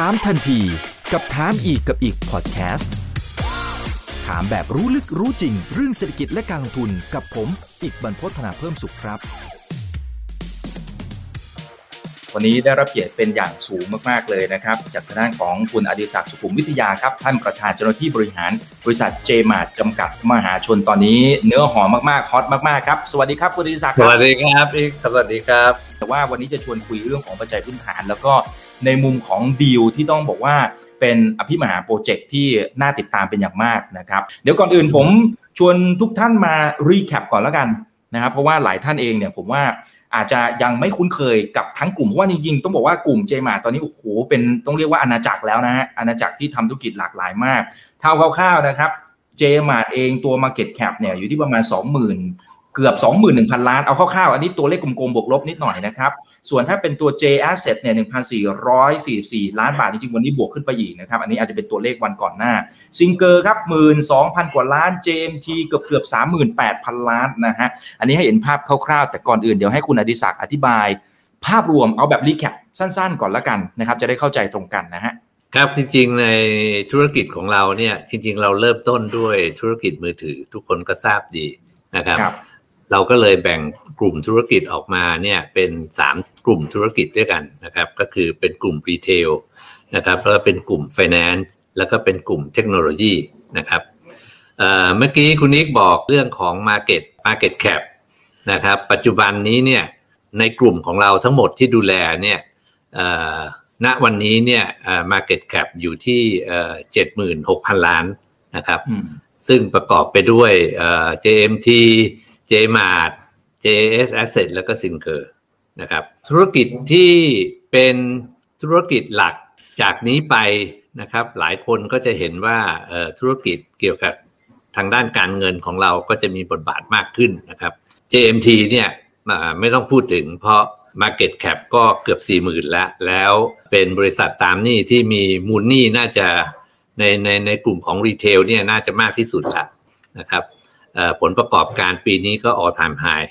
ถามทันทีกับถามอีกกับอีกพอดแคสต์ถามแบบรู้ลึกรู้จริง เรื่องเศรษฐกิจและการลงทุนกับผม อีกบรรพฒนาเพิ่มสุขครับ วันนี้ได้รับเกียรติเป็นอย่างสูงมาก ๆ เลยนะครับ จากทางด้านของคุณอดิศักดิ์สุขุมวิทยาครับ ท่านประธานเจ้าหน้าที่บริหาร บริษัทเจมาร์จำกัดมหาชนตอนนี้ เนื้อหอมมากๆฮอตมากๆครับสวัสดีครับคุณอดิศักดิ์สวัสดีครับอีกสวัสดีครับแต่ว่าวันนี้จะชวนคุยเรื่องของปัจจัยพื้นฐาน แล้วก็ ในมุมของดีลที่ต้องบอกว่าเป็นอภิมหาโปรเจกต์ที่น่าติดตามเป็นอย่างมากนะครับ เดี๋ยวก่อนอื่นผมชวนทุกท่านมา recap ก่อนแล้วกันนะครับเพราะว่าหลายท่านเองเนี่ยผมว่าอาจจะยังไม่คุ้นเคยกับทั้งกลุ่ม เพราะว่าจริงๆต้องบอกว่ากลุ่มเจมาร์ทตอนนี้โอ้โหเป็นต้องเรียกว่าอาณาจักรแล้วนะฮะอาณาจักรที่ทำธุรกิจหลากหลายมาก เท่าคร่าวๆนะครับเจมาร์ทเองตัว Market Cap เนี่ยอยู่ที่ประมาณ 20,000 เกือบ 21,000 ล้าน เอาคร่าวๆ อันนี้ตัวเลขกลมๆบวกลบนิดหน่อยนะครับ ส่วนถ้าเป็นตัว J Asset เนี่ย1,444 ล้านบาท จริงๆ วันนี้บวกขึ้นไปอีกนะครับ อันนี้อาจจะเป็นตัวเลขวันก่อนหน้า ซิงเกอร์ครับ 12,000 กว่าล้าน JMT เกือบเกือบ38,000 ล้านนะฮะ อันนี้ให้เห็นภาพคร่าวๆ แต่ก่อนอื่นเดี๋ยวให้คุณอดิศักดิ์อธิบาย ภาพรวมเอาแบบ recap สั้นๆ ก่อนละกันนะครับ จะได้เข้าใจตรงกันนะฮะครับจริงๆในธุรกิจของเราเนี่ยจริงๆ เราเริ่มต้นด้วยธุรกิจมือถือทุกคนก็ทราบดีนะครับครับ เราก็เลยแบ่งกลุ่มธุรกิจออกมาเนี่ยเป็นสามกลุ่มธุรกิจด้วยกันนะครับ ก็คือเป็นกลุ่มรีเทลนะครับแล้วก็เป็นกลุ่ม Finance แล้วก็เป็นกลุ่มเทคโนโลยีนะครับเอ่อเมื่อกี้คุณนิกบอกเรื่องของ Market Market Cap นะครับ ปัจจุบันนี้เนี่ยในกลุ่มของเราทั้งหมดที่ดูแลเนี่ยเอ่อณวันนี้เนี่ยเอ่อ Market Cap อยู่ที่เอ่อเจ็ดหมื่นหกพันล้านนะครับอืมซึ่งประกอบไปด้วยเอ่อ JMT JMart JS Asset แล้วก็ Sinker นะครับ ธุรกิจที่เป็นธุรกิจหลักจากนี้ไปนะครับ หลายคนก็จะเห็นว่าธุรกิจเกี่ยวกับทางด้านการเงินของเราก็จะมีบทบาทมากขึ้นนะครับ JMT เนี่ยไม่ต้องพูดถึงเพราะ Market Cap ก็เกือบ 4 0,000 แล้ว แล้วเป็นบริษัทตามหนี้ที่มีมูลหนี้น่าจะในในในกลุ่มของ retail เนี่ยน่าจะมากที่สุดละนะครับ ผลประกอบการปีนี้ก็ all time high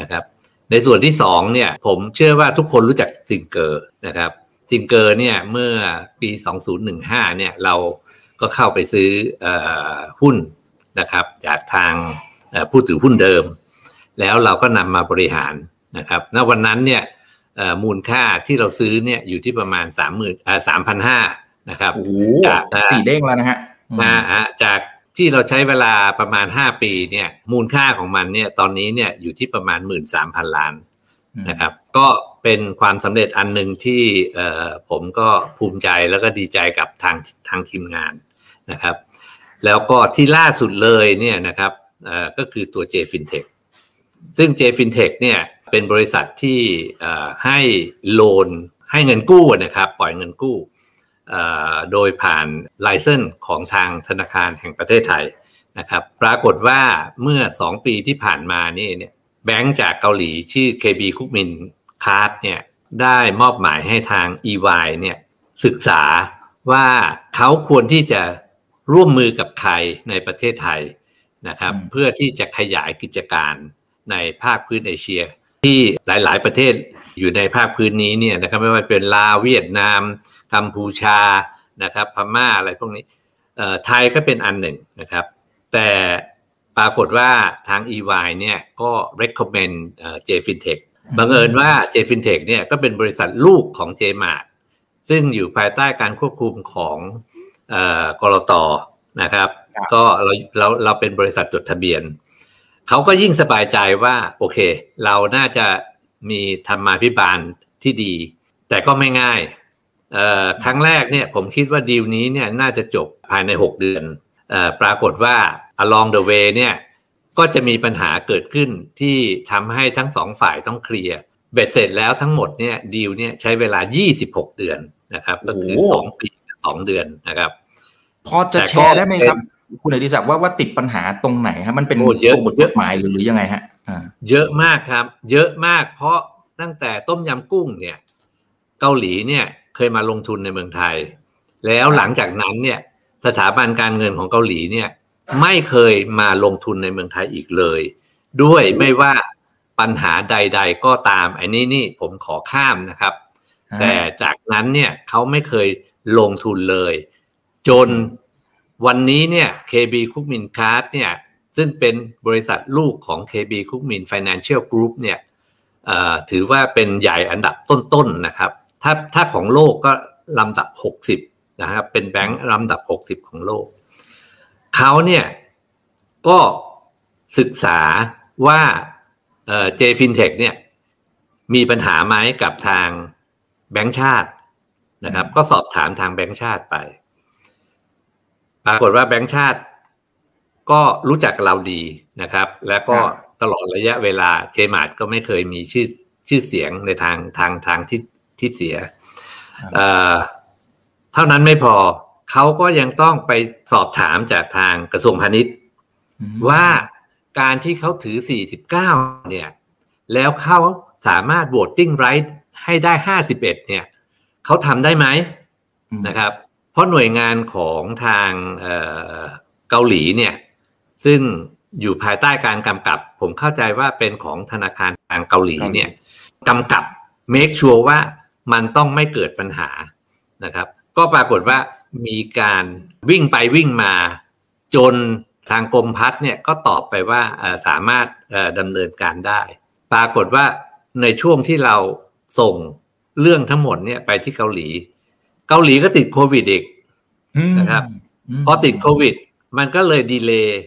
นะครับในส่วนที่สองเนี่ยผมเชื่อว่าทุกคนรู้จักซิงเกอร์นะครับซิงเกอร์เนี่ยเมื่อปี 2015เนี่ยเราก็เข้าไปซื้อเออหุ้นนะครับจากทางเอ่อผู้ถือหุ้นเดิม แล้วเราก็นำมาบริหารนะครับณวันนั้นเนี่ยเอ่อมูลค่าที่เราซื้อเนี่ยอยู่ที่ประมาณ 3 0 0 0 0อ่า3,500นะครับโอ้โหจากสี่เด้งแล้วนะฮะอืมนะฮะจาก ที่เราใช้เวลาประมาณ 5 ปีเนี่ยมูลค่าของมันเนี่ยตอนนี้เนี่ยอยู่ที่ประมาณ 13,000 ล้านนะครับก็เป็นความสำเร็จอันหนึ่งที่เอ่อผมก็ภูมิใจแล้วก็ดีใจกับทางทางทีมงานนะครับ แล้วก็ที่ล่าสุดเลยเนี่ยนะครับเอ่อก็คือตัว J FinTech ซึ่ง J FinTech เนี่ยเป็นบริษัทที่เอ่อให้ loan ให้เงินกู้นะครับ ปล่อยเงินกู้เอ่อ โดยผ่าน license ของทางธนาคารแห่งประเทศไทยนะครับปรากฏว่าเมื่อ 2 ปีที่ผ่านมานี่เนี่ยแบงก์จากเกาหลีชื่อ KB Kookmin Card เนี่ยได้มอบหมายให้ทาง EY เนี่ยศึกษาว่าเขาควรที่จะร่วมมือกับใครในประเทศไทยนะครับอืมเพื่อที่จะขยายกิจการในภาคพื้นเอเชีย ที่หลาย ๆ ประเทศอยู่ในภาคพื้นนี้เนี่ยนะครับไม่ว่าเป็นลาวเวียดนาม กัมพูชานะครับพม่าอะไรพวกนี้เอ่อไทยก็เป็นอันหนึ่งนะครับ แต่ปรากฏว่าทาง EY เนี่ยก็ recommend เอ่อ JFintech บังเอิญว่า JFintech เนี่ยก็เป็นบริษัทลูกของ JMart ซึ่งอยู่ภายใต้การควบคุมของเอ่อกรตนะครับครับ ก็เราเราเราเป็นบริษัทจดทะเบียน เขาก็ยิ่งสบายใจว่าโอเค เราน่าจะมีธรรมาภิบาลที่ดี แต่ก็ไม่ง่ายเอ่อ ครั้งแรกเนี่ยผมคิดว่าดีลนี้เนี่ยน่าจะจบภายใน 6 เดือนเอ่อปรากฏว่า along the way เนี่ยก็จะมีปัญหาเกิดขึ้นที่ทำให้ทั้งสองฝ่ายต้องเคลียร์เบ็ดเสร็จแล้วทั้งหมดเนี่ยดีลเนี่ยใช้เวลา 26 เดือนนะครับ ก็คือโอ้โห2ปี 2 เดือนนะครับ พอจะแต่ก็แชร์ได้ไหมครับ คุณอดิศักดิ์ว่าว่าติดปัญหาตรงไหนครับมันเป็นโอ้เยอะตัวบทกฎหมายหรือหรือยังไงฮะอ่าเยอะมากครับ เยอะมากเพราะตั้งแต่ต้มยำกุ้งเนี่ย เกาหลีเนี่ย เคยมาลงทุนในเมืองไทย แล้วหลังจากนั้นเนี่ยสถาบันการเงินของเกาหลีเนี่ยไม่เคยมาลงทุนในเมืองไทยอีกเลย ด้วยไม่ว่าปัญหาใด ๆ ก็ตามไอ้นี่นี่ผมขอข้ามนะครับ แต่จากนั้นเนี่ยเขาไม่เคยลงทุนเลย จนวันนี้เนี่ย KB คุกมินคาร์ดเนี่ยซึ่งเป็นบริษัทลูกของ KB คุกมิน Financial Group เนี่ยถือว่าเป็นใหญ่อันดับต้นๆนะครับ ถ้าถ้าของโลกก็ลำดับ 60นะครับเป็นแบงค์ลำดับ 60 ของโลก เขาเนี่ยก็ศึกษาว่า J FinTech เนี่ยมีปัญหาไหมกับทางแบงค์ชาตินะครับ ก็สอบถามทางแบงค์ชาติไป ปรากฏว่าแบงค์ชาติก็รู้จักเราดีนะครับ แล้วก็ตลอดระยะเวลา Jmart ก็ไม่เคยมีชื่อชื่อเสียงในทางทางทางที่ ที่เสียเท่านั้นไม่พอเขาก็ยังต้องไปสอบถามจากทางกระทรวงพาณิชย์ ว่าการที่เขาถือ 49 เนี่ย แล้วเขาสามารถ voting right ให้ได้ 51 เนี่ยเขาทำได้ไหมนะครับ เพราะหน่วยงานของทางเเกาหลีเนี่ย ซึ่งอยู่ภายใต้การกำกับ ผมเข้าใจว่าเป็นของธนาคารทางเกาหลีเนี่ยกำกับ make sure ว่า มันต้องไม่เกิดปัญหานะครับ ก็ปรากฏว่ามีการวิ่งไปวิ่งมา จนทางกรมพัฒน์เนี่ยก็ตอบไปว่าสามารถดำเนินการได้ ปรากฏว่าในช่วงที่เราส่งเรื่องทั้งหมดเนี่ยไปที่เกาหลี เกาหลีก็ติดโควิดอีกนะครับพอติดโควิด มันก็เลยดีเลย์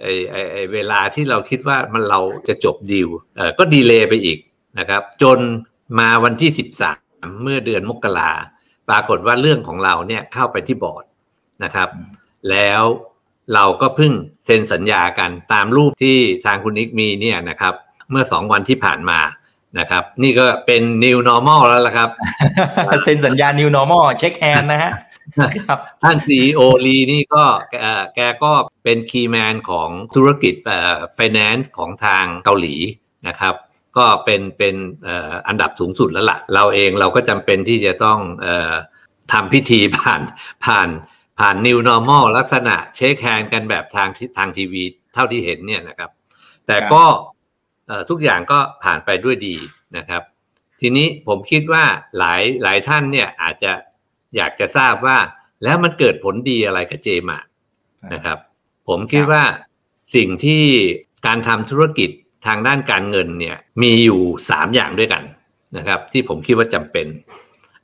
ไอ้ไอ้เวลาที่เราคิดว่ามันเราจะจบดีลเออก็ดีเลย์ไปอีกนะครับ จนมาวันที่สิบสาม เมื่อเดือนมกราปรากฏว่าเรื่องของเราเนี่ยเข้าไปที่บอร์ดนะครับ แล้วเราก็เพิ่งเซ็นสัญญากันตามรูปที่ทางคุณนิกมีเนี่ยนะครับ เมื่อสองวันที่ผ่านมานะครับ นี่ก็เป็น new normal แล้วล่ะครับ เซ็นสัญญา new normal เช็คแฮนนะฮะครับท่านซีโอลีนี่ก็แกก็เป็นคีย์แมนของธุรกิจเอ่อ finance ของทางเกาหลีนะครับ ก็เป็นเป็นอันดับสูงสุดแล้วละ่ะ เราเองเราก็จำเป็นที่จะต้องทำพิธีผ่านผ่านผ่าน New Normal ลักษณะเช็คแฮนกันแบบทางทางทีวีเท่าที่เห็นเนี่ยนะครับ แต่ก็ทุกอย่างก็ผ่านไปด้วยดีนะครับ ทีนี้ผมคิดว่าหลายหลายท่านเนี่ยอาจจะอยากจะทราบว่าแล้วมันเกิดผลดีอะไรกับเจมานะครับ ผมคิดว่าสิ่งที่การทำธุรกิจ ทางด้านการเงินเนี่ยมีอยู่สามอย่างด้วยกันนะครับ ที่ผมคิดว่าจำเป็น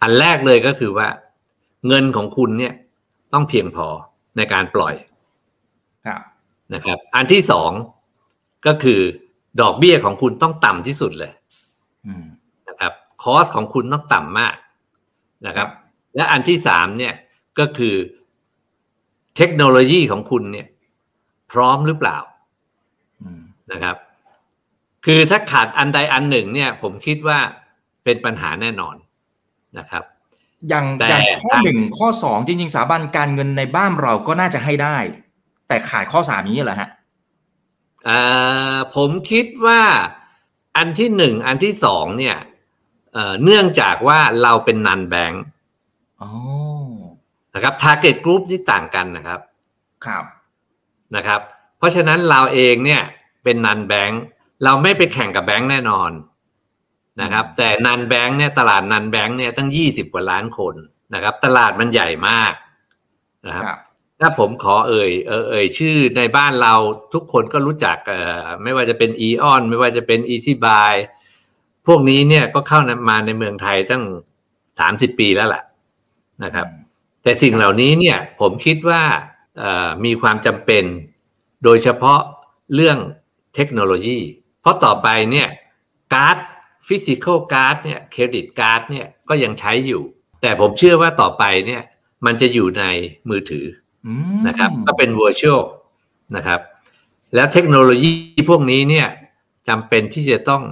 อันแรกเลยก็คือว่า เงินของคุณเนี่ยต้องเพียงพอในการปล่อยนะครับ อันที่สองก็คือดอกเบี้ยของคุณต้องต่ำที่สุดเลยนะครับคอสของคุณต้องต่ำมากนะครับ และอันที่สามเนี่ยก็คือเทคโนโลยีของคุณเนี่ย พร้อมหรือเปล่านะครับ คือถ้าขาดอันใดอันหนึ่งเนี่ย ผมคิดว่าเป็นปัญหาแน่นอนนะครับ อย่างอย่างข้อหนึ่งข้อสองจริง ๆ สถาบันการเงินในบ้านเราก็น่าจะให้ได้ แต่ขาดข้อสามนี้เหรอฮะผมคิดว่าอันที่หนึ่งอันที่สองเนี่ยเนื่องจากว่าเราเป็น non-bank นะครับ target group ที่ต่างกันนะครับ ครับนะครับ เพราะฉะนั้นเราเองเนี่ยเป็น non-bank เราไม่ไปแข่งกับแบงค์แน่นอนนะครับ แต่ non-bank เนี่ยตลาด non-bank เนี่ยตั้งยี่สิบกว่าล้านคนนะครับ ตลาดมันใหญ่มากนะครับ ถ้าผมขอเอ่ยเอ่ยชื่อในบ้านเราทุกคนก็รู้จักเอ่อไม่ว่าจะเป็นอีออนไม่ว่าจะเป็นอีซี่บายพวกนี้เนี่ยก็เข้ามาในเมืองไทยตั้งสามสิบปีแล้วแหละนะครับ แต่สิ่งเหล่านี้เนี่ยผมคิดว่ามีความจำเป็นโดยเฉพาะเรื่องเทคโนโลยี เพราะต่อไปเนี่ยการ์ดphysical card เนี่ย credit card เนี่ยก็ยังใช้อยู่ แต่ผมเชื่อว่าต่อไปเนี่ยมันจะอยู่ในมือถือนะครับก็เป็น virtual นะครับ แล้วเทคโนโลยีพวกนี้เนี่ยจำเป็นที่จะต้อง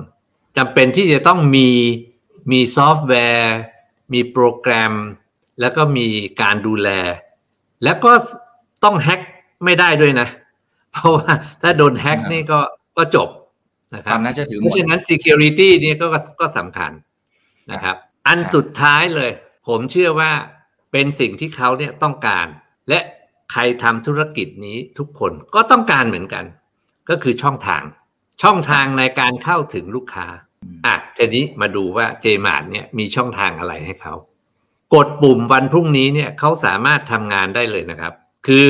จำเป็นที่จะต้องมีมีซอฟต์แวร์ มีโปรแกรม แล้วก็มีการดูแล แล้วก็ต้อง hack ไม่ได้ด้วยนะ เพราะว่าถ้าโดนแฮ็กนี่ก็ก็จบ นะครับน่าจะถือเพราะฉะนั้น security นี่ก็ก็สำคัญนะครับ อันสุดท้ายเลย ผมเชื่อว่าเป็นสิ่งที่เขาเนี่ยต้องการ และใครทำธุรกิจนี้ทุกคนก็ต้องการเหมือนกัน ก็คือช่องทาง ช่องทางในการเข้าถึงลูกค้าอะทีนี้มาดูว่าเจมาร์เนี่ยมีช่องทางอะไรให้เขา กดปุ่มวันพรุ่งนี้เนี่ยเขาสามารถทำงานได้เลยนะครับ คือ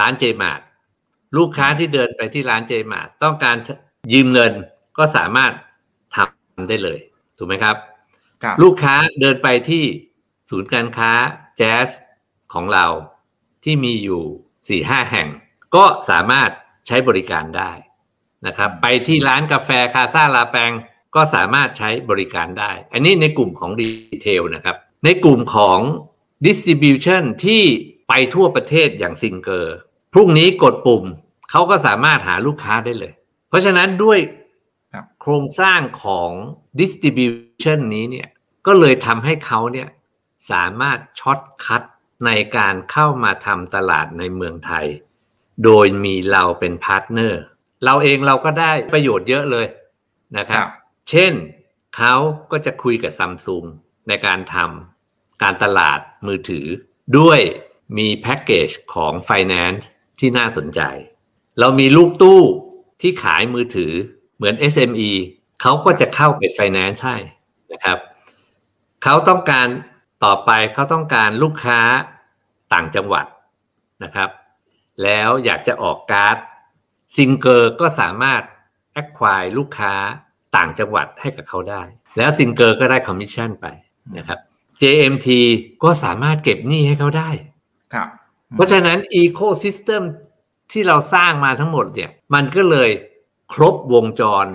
ร้านเจมาร์ลูกค้าที่เดินไปที่ร้านเจมาร์ต้องการ ยืมเงินก็สามารถทำได้เลย ถูกไหมครับครับลูกค้าเดินไปที่ศูนย์การค้าแจ๊สของเราที่มีอยู่สี่ห้าแห่ง ก็สามารถใช้บริการได้นะครับ ไปที่ร้านกาแฟคาซาลาแปงก็สามารถใช้บริการได้ อันนี้ในกลุ่มของรีเทลนะครับ ในกลุ่มของ distribution ที่ไปทั่วประเทศอย่างซิงเกอร์ พรุ่งนี้กดปุ่ม เขาก็สามารถหาลูกค้าได้เลย เพราะฉะนั้นด้วยครับโครงสร้างของ distribution นี้เนี่ยก็เลยทำให้เขาเนี่ยสามารถ shortcut ในการเข้ามาทำตลาดในเมืองไทย โดยมีเราเป็น partner เราเองเราก็ได้ประโยชน์เยอะเลยนะครับ เช่นเขาก็จะคุยกับซัมซุงในการทำการตลาดมือถือ ด้วยมีแพ็กเกจของ Finance ที่น่าสนใจ เรามีลูกตู้ ที่ขายมือถือเหมือน SME เขาก็จะเข้าไป Finance ให้นะครับเขาต้องการต่อไปเขาต้องการลูกค้าต่างจังหวัดนะครับ แล้วอยากจะออกการ์ดซิงเกอร์ก็สามารถ acquire ลูกค้าต่างจังหวัดให้กับเขาได้ แล้วซิงเกอร์ก็ได้คอมมิชชั่นไปนะครับ JMT ก็สามารถเก็บหนี้ให้เขาได้ครับเพราะฉะนั้น Ecosystem ที่เราสร้างมาทั้งหมดเนี่ยมันก็เลยครบวงจร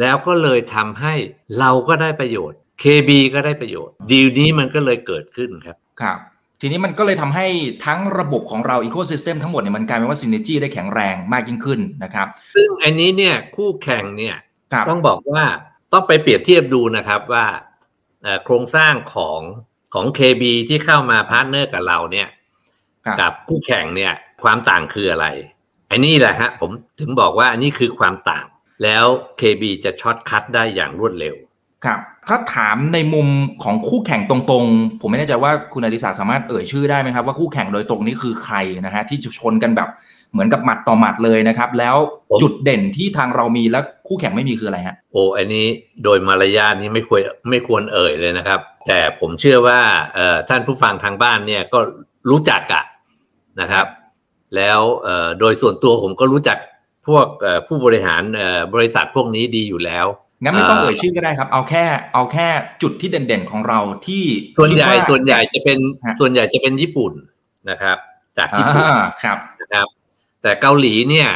แล้วก็เลยทำให้เราก็ได้ประโยชน์ KB ก็ได้ประโยชน์ ดีลนี้มันก็เลยเกิดขึ้นครับครับทีนี้มันก็เลยทำให้ทั้งระบบของเราอีโค y ิสเต็มทั้งหมดเนี่ยมันกลายเป็นว่า synergy ได้แข็งแรงมากยิ่งขึ้นนะครับ ซึ่งอันนี้เนี่ยคู่แข่งเนี่ยครับต้องบอกว่าต้องไปเปรียบเทียบดูนะครับว่าเอ่อโครงสร้างของของ KB ที่เข้ามา partner กับเราเนี่ยครับกับคู่แข่งเนี่ยความต่างคืออะไร อันนี้แหละฮะผมถึงบอกว่าอันนี้คือความต่าง แล้ว KB จะ shortcut ได้อย่างรวดเร็วครับถ้าถามในมุมของคู่แข่งตรงๆ ผมไม่แน่ใจว่าคุณอดิศักดิ์สามารถเอ่ยชื่อได้ไหมครับว่าคู่แข่งโดยตรงนี้คือใครนะฮะที่จะชนกันแบบเหมือนกับหมัดต่อหมัดเลยนะครับ แล้วผมจุดเด่นที่ทางเรามีและคู่แข่งไม่มีคืออะไรฮะโอ้อันนี้โดยมารยาทนี่ไม่ควรไม่ควรเอ่ยเลยนะครับ แต่ผมเชื่อว่าเอ่อท่านผู้ฟังทางบ้านเนี่ยก็รู้จักอะนะครับ แล้วเอ่อโดยส่วนตัวผมก็รู้จักพวกเอ่อผู้บริหารเอ่อบริษัทพวกนี้ดีอยู่แล้วงั้นไม่ต้องเอ่อเอ่ยชื่อก็ได้ครับ เอาแค่เอาแค่จุดที่เด่นๆของเราที่ส่วนใหญ่คิดาส่วนใหญ่จะเป็นฮะส่วนใหญ่จะเป็นญี่ปุ่นนะครับ จากญี่ปุ่นอ่าครับนะครับ แต่เกาหลีเนี่ย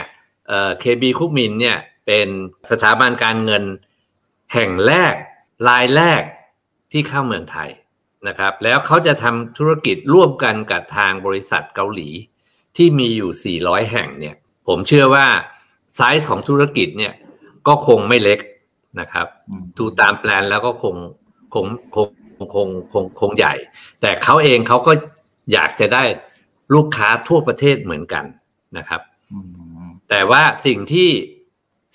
เอ่อ KB คุกมินเนี่ยเป็นสถาบันการเงินแห่งแรกรายแรกที่เข้าเมืองไทยนะครับ แล้วเขาจะทำธุรกิจร่วมกันกับทางบริษัทเกาหลี ที่มีอยู่ 400 แห่งเนี่ย ผมเชื่อว่าไซส์ของธุรกิจเนี่ยก็คงไม่เล็กนะครับอืมดูตามแปลนแล้วก็คงคงคงคงคงคงใหญ่ แต่เขาเองเขาก็อยากจะได้ลูกค้าทั่วประเทศเหมือนกันนะครับอืมแต่ว่าสิ่งที่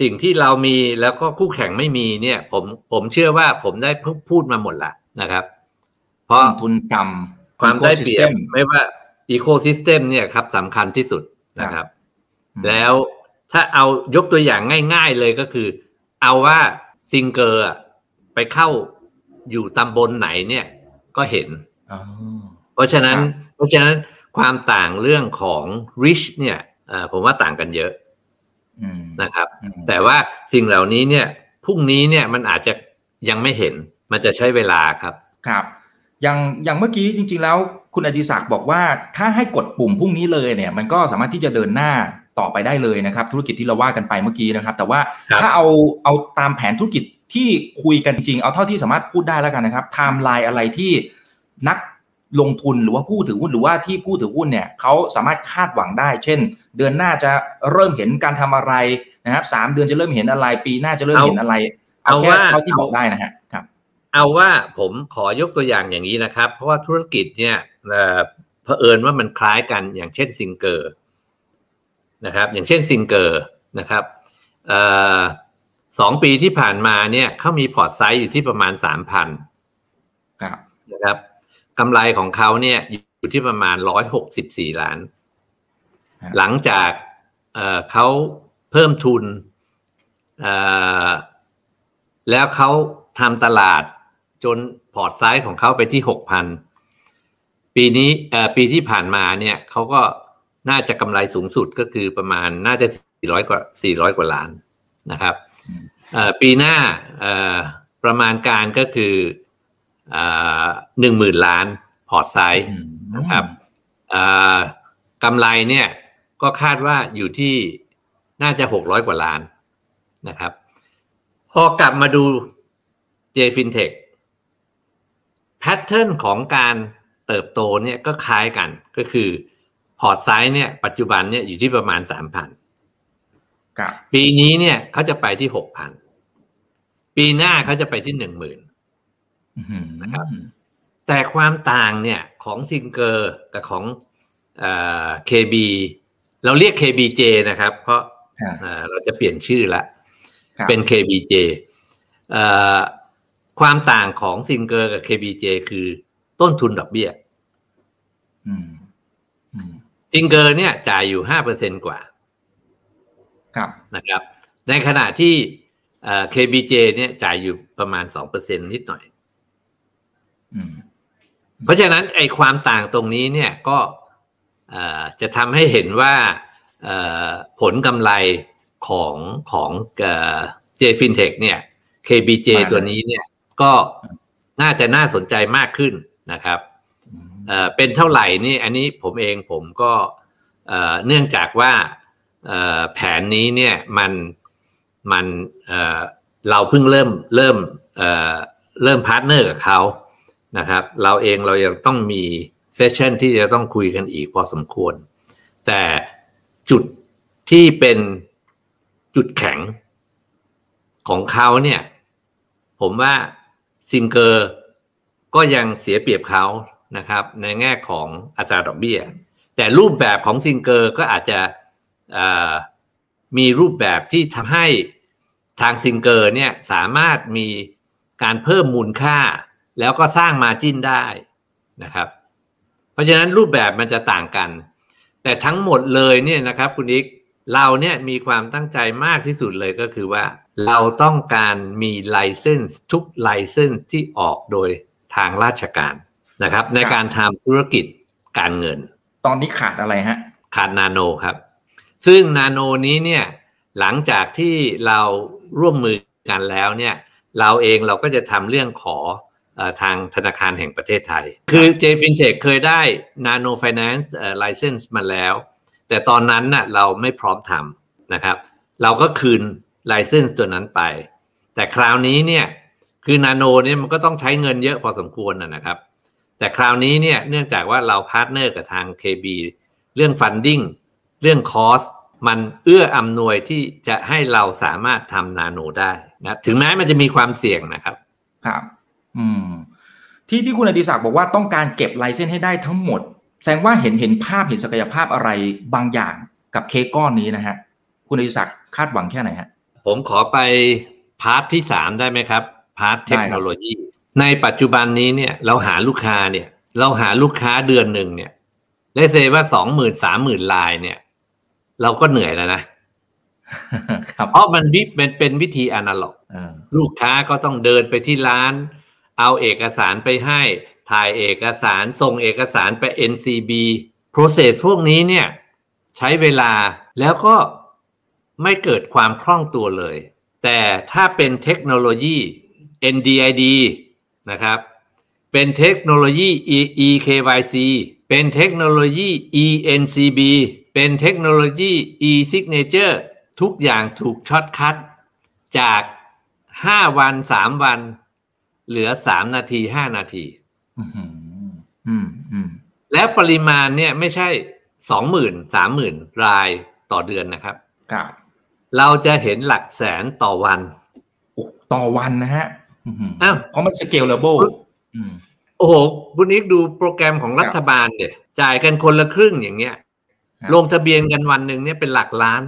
สิ่งที่เรามีแล้วก็คู่แข่งไม่มีเนี่ย ผมผมเชื่อว่าผมได้พูดมาหมดละนะครับ เพราะต้นทุนต่ำความได้เปรียบ ecosystem ไม่ว่า อีโคซิสเต็มเนี่ยครับสำคัญที่สุดนะครับอืมแล้วถ้าเอายกตัวอย่างง่ายๆเลยก็คือ เอาว่าซิงเกอร์อะไปเข้าอยู่ตำบลไหนเนี่ยก็เห็นอ๋อเพราะฉะนั้นครับเพราะฉะนั้นความต่างเรื่องของ rich เนี่ยเอ่อผมว่าต่างกันเยอะอืมนะครับอืมแต่ว่าสิ่งเหล่านี้เนี่ยพรุ่งนี้เนี่ยมันอาจจะยังไม่เห็นมันจะใช้เวลาครับ ครับ อย่างอย่างเมื่อกี้จริง ๆแล้ว คุณอดิศักดิ์บอกว่าถ้าให้กดปุ่มพรุ่งนี้เลยเนี่ย มันก็สามารถที่จะเดินหน้าต่อไปได้เลยนะครับ ธุรกิจที่เราว่ากันไปเมื่อกี้นะครับ แต่ว่าครับถ้าเอาเอาตามแผนธุรกิจที่คุยกันจริง เอาเท่าที่สามารถพูดได้แล้วกันนะครับไทม์ไลน์อะไรที่นักลงทุนหรือว่าผู้ถือหุ้นหรือว่าที่ผู้ถือหุ้นเนี่ยเขาสามารถคาดหวังได้ เช่น เดือนหน้าจะเริ่มเห็นการทำอะไรนะครับสามเดือนจะเริ่มเห็นอะไร ปีหน้าจะเริ่มเห็นอะไร เอาเอาแค่ว่าเท่าที่บอกได้นะฮะครับ เอาว่าผมขอยกตัวอย่างอย่างนี้นะครับ เพราะว่าธุรกิจเนี่ยเอ่อเผอิญว่ามันคล้ายกันอย่างเช่นซิงเกอร์นะครับ อย่างเช่นซิงเกอร์นะครับเอ่อสองปีที่ผ่านมาเนี่ยเขามี port size อยู่ที่ประมาณสามพันครับนะครับกำไรของเขาเนี่ยอยู่ที่ประมาณร้อยหกสิบสี่ล้านครับหลังจากเอ่อเขาเพิ่มทุนเอ่อแล้วเขาทำตลาด จนพอร์ตไซส์ของเขาไปที่หกพันปีนี้ปีที่ผ่านมาเนี่ยเขาก็น่าจะกำไรสูงสุดก็คือประมาณน่าจะ400กว่า400กว่าล้านนะครับปีหน้าประมาณการก็คือหนึ่งหมื่นล้านport size นะครับกำไรเนี่ยก็คาดว่าอยู่ที่น่าจะหกร้อยกว่าล้านนะครับ พอกลับมาดู J FinTech pattern ของการเติบโตเนี่ยก็คล้ายกันก็คือ port size เนี่ยปัจจุบันเนี่ยอยู่ที่ประมาณสามพันปีนี้เนี่ยเขาจะไปที่หกพันปีหน้าเขาจะไปที่หนึ่งหมื่นนะครับแต่ความต่างเนี่ยของซิงเกอร์กับของ KB เราเรียก KBJ นะครับ เพราะเราจะเปลี่ยนชื่อละ เป็น KBJ ความต่างของซิงเกอร์กับ KBJ คือต้นทุนดอกเบี้ยซิงเกอร์เนี่ยจ่ายอยู่ห้าเปอร์เซ็นกว่า ครับนะครับ ในขณะที่ KBJ เนี่ยจ่ายอยู่ประมาณสองเปอร์เซ็นนิดหน่อยเพราะฉะนั้นไอ้ความต่างตรงนี้เนี่ยก็จะทำให้เห็นว่าผลกำไรของของเจฟินเทคเนี่ย KBJ ตัวนี้เนี่ย ก็น่าจะน่าสนใจมากขึ้นนะครับเป็นเท่าไหร่นี่อันนี้ผมเองผมก็เนื่องจากว่าแผนนี้เนี่ยมันมันเราเพิ่งเริ่มเริ่มเริ่ม partner กับเขานะครับ เราเองเรายังต้องมี session ที่จะต้องคุยกันอีกพอสมควร แต่จุดที่เป็นจุดแข็งของเขาเนี่ย ผมว่า ซิงเกอร์ก็ยังเสียเปรียบเขานะครับ ในแง่ของอัตราดอกเบี้ย แต่รูปแบบของซิงเกอร์ก็อาจจะมีรูปแบบที่ทำให้ทางซิงเกอร์เนี่ยสามารถมีการเพิ่มมูลค่า แล้วก็สร้าง margin ได้นะครับ เพราะฉะนั้นรูปแบบมันจะต่างกัน แต่ทั้งหมดเลยเนี่ยนะครับคุณอิกเราเนี่ยมีความตั้งใจมากที่สุดเลยก็คือว่า เราต้องการมี license ทุก license ที่ออกโดยทางราชการนะครับ ในการทำธุรกิจการเงิน ตอนนี้ขาดอะไรฮะ ขาดนาโนครับ ซึ่งนาโนนี้เนี่ยหลังจากที่เราร่วมมือกันแล้วเนี่ยเราเองเราก็จะทำเรื่องขอทางธนาคารแห่งประเทศไทย คือ JFintech เคยได้ Nano Finance License มาแล้ว แต่ตอนนั้นน่ะเราไม่พร้อมทำนะครับ เราก็คืน License ตัวนั้นไป แต่คราวนี้เนี่ยคือนาโนเนี่ยมันก็ต้องใช้เงินเยอะพอสมควรนะครับ แต่คราวนี้เนี่ยเนื่องจากว่าเรา partner กับทาง KB เรื่อง Funding เรื่อง Cost มันเอื้ออำนวยที่จะให้เราสามารถทำนาโนได้นะถึงแม้มันจะมีความเสี่ยงนะครับ ครับ อืม ที่ที่คุณอดิศักดิ์บอกว่าต้องการเก็บ license ให้ได้ทั้งหมด แสดงว่าเห็นเห็นภาพเห็นศักยภาพอะไรบางอย่างกับเคกก้อนนี้นะฮะ คุณอดิศักดิ์คาดหวังแค่ไหนฮะ ผมขอไป part ที่สามได้ไหมครับ part เทคโนโลยี ในปัจจุบันนี้เนี่ยเราหาลูกค้าเนี่ย เราหาลูกค้าเดือนหนึ่งเนี่ยได้ say ว่าสองหมื่นสามหมื่นรายเนี่ย เราก็เหนื่อยแล้วนะเพราะมันวิเป็นเป็นวิธีอนาล็อกลูกค้าก็ต้องเดินไปที่ร้าน เอาเอกสารไปให้ ถ่ายเอกสารส่งเอกสารไป NCB process พวกนี้เนี่ย ใช้เวลาแล้วก็ ไม่เกิดความคล่องตัวเลย แต่ถ้าเป็นเทคโนโลยี NDID นะครับเป็นเทคโนโลยี eKYC เป็นเทคโนโลยี ENCB เป็นเทคโนโลยี e-signature ทุกอย่างถูกช็อตคัดจากห้าวันสามวัน เหลือสามนาทีห้านาทีแล้วปริมาณเนี่ยไม่ใช่สองหมื่นสามหมื่นรายต่อเดือนนะครับครับ เราจะเห็นหลักแสนต่อวันต่อวันนะฮะอ้าวเพราะมัน scalable โอ้โหคุณนิกดูโปรแกรมของรัฐบาลเนี่ย จ่ายกันคนละครึ่งอย่างเงี้ย ลงทะเบียนกันวันหนึ่งเนี่ยเป็นหลักล้าน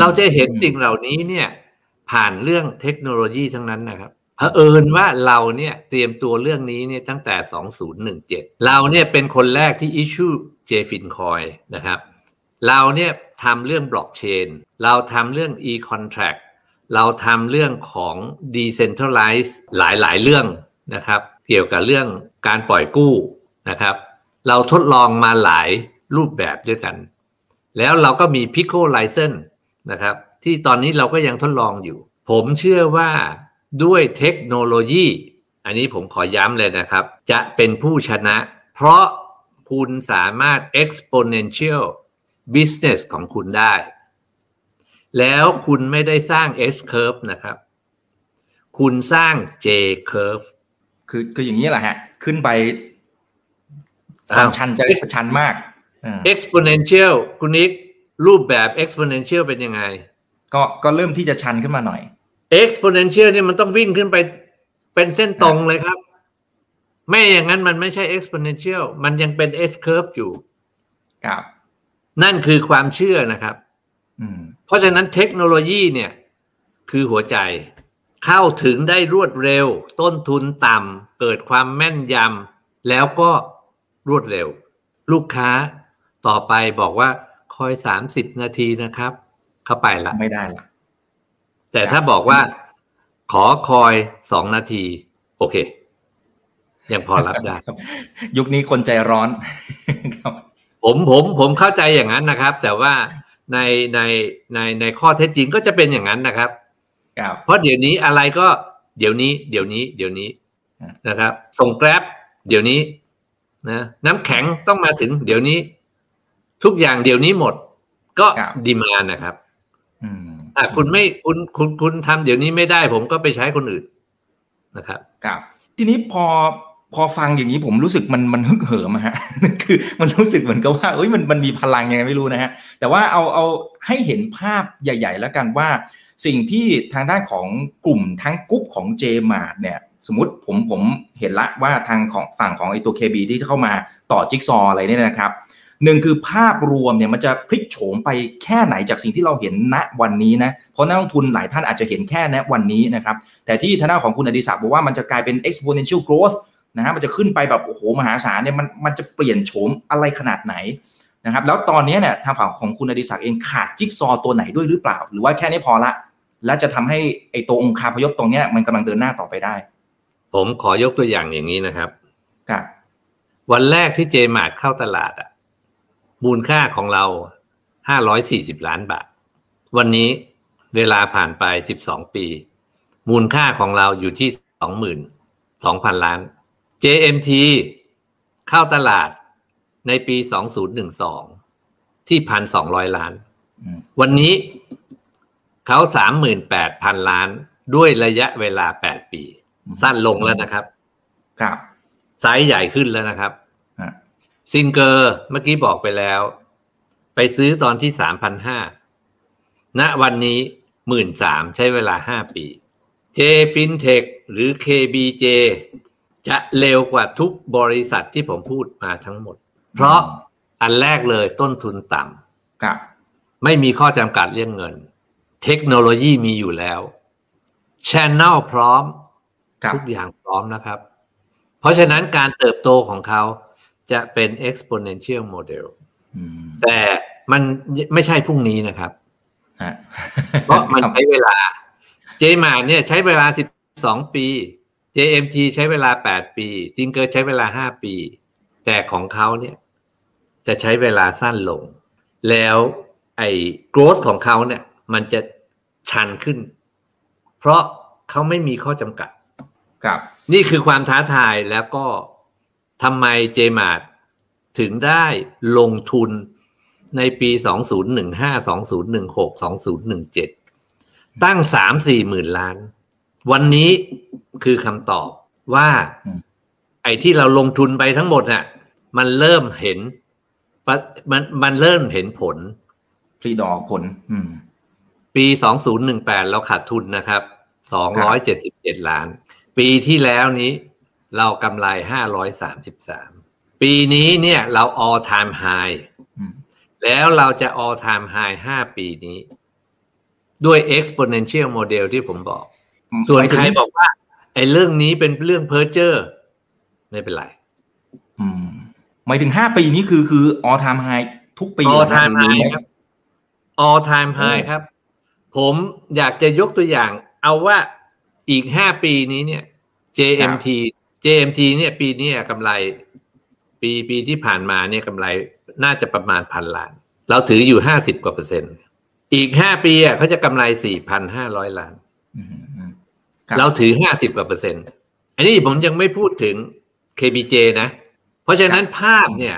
เราจะเห็นสิ่งเหล่านี้เนี่ย ผ่านเรื่องเทคโนโลยีทั้งนั้นนะครับเผอิญว่าเราเนี่ยเตรียมตัวเรื่องนี้เนี่ยตั้งแต่ 2017 เราเนี่ยเป็นคนแรกที่ issue JFIN Coin นะครับ เราเนี่ย ทำเรื่องบล็อกเชนเราทำเรื่อง e-contract เราทำเรื่องของ decentralize หลายๆ เรื่องนะครับ เกี่ยวกับเรื่องการปล่อยกู้นะครับ เราทดลองมาหลายรูปแบบด้วยกัน แล้วเราก็มี Pico License นะครับ ที่ตอนนี้เราก็ยังทดลองอยู่ ผมเชื่อว่าด้วยเทคโนโลยี อันนี้ผมขอย้ำเลยนะครับ จะเป็นผู้ชนะ เพราะคุณสามารถ exponential business ของคุณได้ แล้วคุณไม่ได้สร้าง S curve นะครับ คุณสร้าง J curve คือคืออย่างนี้แหละฮะ ขึ้นไปคอ้าววามชันจะชันมากอ่า exponential คุณนิกรูปแบบ exponential เป็นยังไง ก็ก็เริ่มที่จะชันขึ้นมาหน่อย exponential เนี่ยมันต้องวิ่งขึ้นไปเป็นเส้นตรงเลยครับ ไม่อย่างนั้นมันไม่ใช่ exponential มันยังเป็น S curve อยู่ ครับ นั่นคือความเชื่อนะครับอืมเพราะฉะนั้นเทคโนโลยีเนี่ย คือหัวใจ เข้าถึงได้รวดเร็ว ต้นทุนต่ำเกิดความแม่นยำแล้วก็รวดเร็ว ลูกค้าต่อไปบอกว่าคอยสามสิบนาทีนะครับ เข้าไปละไม่ได้ละแต่ถ้าบอกว่า ขอคอยสองนาที โอเค ยังพอรับได้ครับยุคนี้คนใจร้อนครับ ผมผมผมเข้าใจอย่างนั้นนะครับ แต่ว่าในในในในข้อเท็จจริงก็จะเป็นอย่างนั้นนะครับครับเพราะเดี๋ยวนี้อะไรก็เดี๋ยวนี้เดี๋ยวนี้เดี๋ยวนี้อะนะครับ ส่งแกร็บเดี๋ยวนี้นะน้ำแข็งต้องมาถึงเดี๋ยวนี้ ทุกอย่างเดี๋ยวนี้หมด ก็ดีมานนะครับอืมอะคุณไม่คุณคุณคุณทำเดี๋ยวนี้ไม่ได้ ผมก็ไปใช้คนอื่นนะครับครับ ทีนี้พอพ พอฟังอย่างนี้ผมรู้สึกมันมันฮึกเหิมอะฮะคือมันรู้สึกเหมือนกับว่าเอ้ยมันมันมีพลังยังไงไม่รู้นะฮะแต่ว่าเอาเอาให้เห็นภาพใหญ่ ๆ แล้วกันว่า สิ่งที่ทางด้านของกลุ่มทั้งกรุ๊ปของเจมาร์เนี่ยสมมติผมผมเห็นละว่าทางของฝั่งของไอตัว KB ที่จะเข้ามาต่อจิ๊กซอว์อะไรเนี่ยนะครับหนึ่งคือภาพรวมเนี่ยมันจะพลิกโฉมไปแค่ไหนจากสิ่งที่เราเห็นณวันนี้นะเพราะนักลงทุนหลายท่านอาจจะเห็นแค่ณวันนี้นะครับแต่ที่ทางด้านของคุณอดิศักดิ์บอกว่ามันจะกลายเป็น exponential growth นะฮะมันจะขึ้นไปแบบโอ้โหมหาศาลเนี่ยมันมันจะเปลี่ยนโฉมอะไรขนาดไหนนะครับแล้วตอนนี้เนี่ยทางฝั่งของคุณอดิศักดิ์เองขาดจิ๊กซอว์ตัวไหนด้วยหรือเปล่า หรือว่าแค่นี้พอละ และจะทำให้ไอตัวองค์คาพยพตรงเนี้ยมันกำลังเดินหน้าต่อไปได้ ผมขอยกตัวอย่างอย่างนี้นะครับครับวันแรกที่เจมาร์ทเข้าตลาดอะมูลค่าของเราห้าร้อยสี่สิบล้านบาท วันนี้เวลาผ่านไปสิบสองปี มูลค่าของเราอยู่ที่สองหมื่นสองพันล้าน JMT เข้าตลาดในปีสองศูนย์หนึ่งสองที่พันสองร้อยล้านอืมวันนี้เขาสามหมื่นแปดพันล้านด้วยระยะเวลาแปดปี สั้นลงแล้วนะครับ ครับไซส์ใหญ่ขึ้นแล้วนะครับฮะซิงเกอร์เมื่อกี้บอกไปแล้ว ไปซื้อตอนที่สามพันห้าณวันนี้หมื่นสามใช้เวลาห้าปี J FinTech หรือ KBJ จะเร็วกว่าทุกบริษัทที่ผมพูดมาทั้งหมด เพราะอันแรกเลยต้นทุนต่ครับำไม่มีข้อจำกัดเรื่องเงิน เทคโนโลยีมีอยู่แล้ว Channel พร้อมครับทุกอย่างพร้อมนะครับ เพราะฉะนั้นการเติบโตของเขาจะเป็น exponential model อืมแต่มันไม่ใช่พรุ่งนี้นะครับฮะเพราะมันครับใช้เวลา j m a r เนี่ยใช้เวลา12ปี JMT ใช้เวลา 8 ปีจิงเกอร์ใช้เวลา 5 ปี แต่ของเขาเนี่ยจะใช้เวลาสั้นลง แล้วไอ้ growth ของเขาเนี่ย มันจะชันขึ้น เพราะเขาไม่มีข้อจำกัด ครับ นี่คือความท้าทายแล้วก็ทำไมเจมาร์ถึงได้ลงทุนในปี 2015 2016 2017 ตั้ง 3-4 หมื่นล้าน วันนี้คือคำตอบว่าอืมไอ้ที่เราลงทุนไปทั้งหมดน่ะ มันเริ่มเห็นปะมันมันเริ่มเห็นผลพรีดอกผล อืม ปี2018เราขาดทุนนะครับ277ล้าน ปีที่แล้วนี้ เรากำไร533ปีนี้เนี่ยเรา all time high อืมแล้วเราจะ all time high 5ปีนี้ ด้วย exponential model ที่ผมบอก ส่วนใครบอกว่า ไอ้เรื่องนี้เป็นเรื่องเพ้อเจ้อไม่เป็นไร อืมหมายถึงห้าปีนี้คือคือ all time high ทุกปี all เหรอ time หรือ high ไม่ครับ all time high โอ้ครับ ผมอยากจะยกตัวอย่าง เอาว่าอีกห้าปีนี้เนี่ย JMT JMT เนี่ยปีนี้กำไร ปีปีที่ผ่านมาเนี่ยกำไรน่าจะประมาณพันล้าน เราถืออยู่ห้าสิบกว่าเปอร์เซ็นต์ อีกห้าปีอะเขาจะกำไรสี่พันห้าร้อยล้านอืมอืมครับ เราถือห้าสิบกว่าเปอร์เซ็นต์อันนี้ผมยังไม่พูดถึง KBJ นะ เพราะฉะนั้นภาพเนี่ย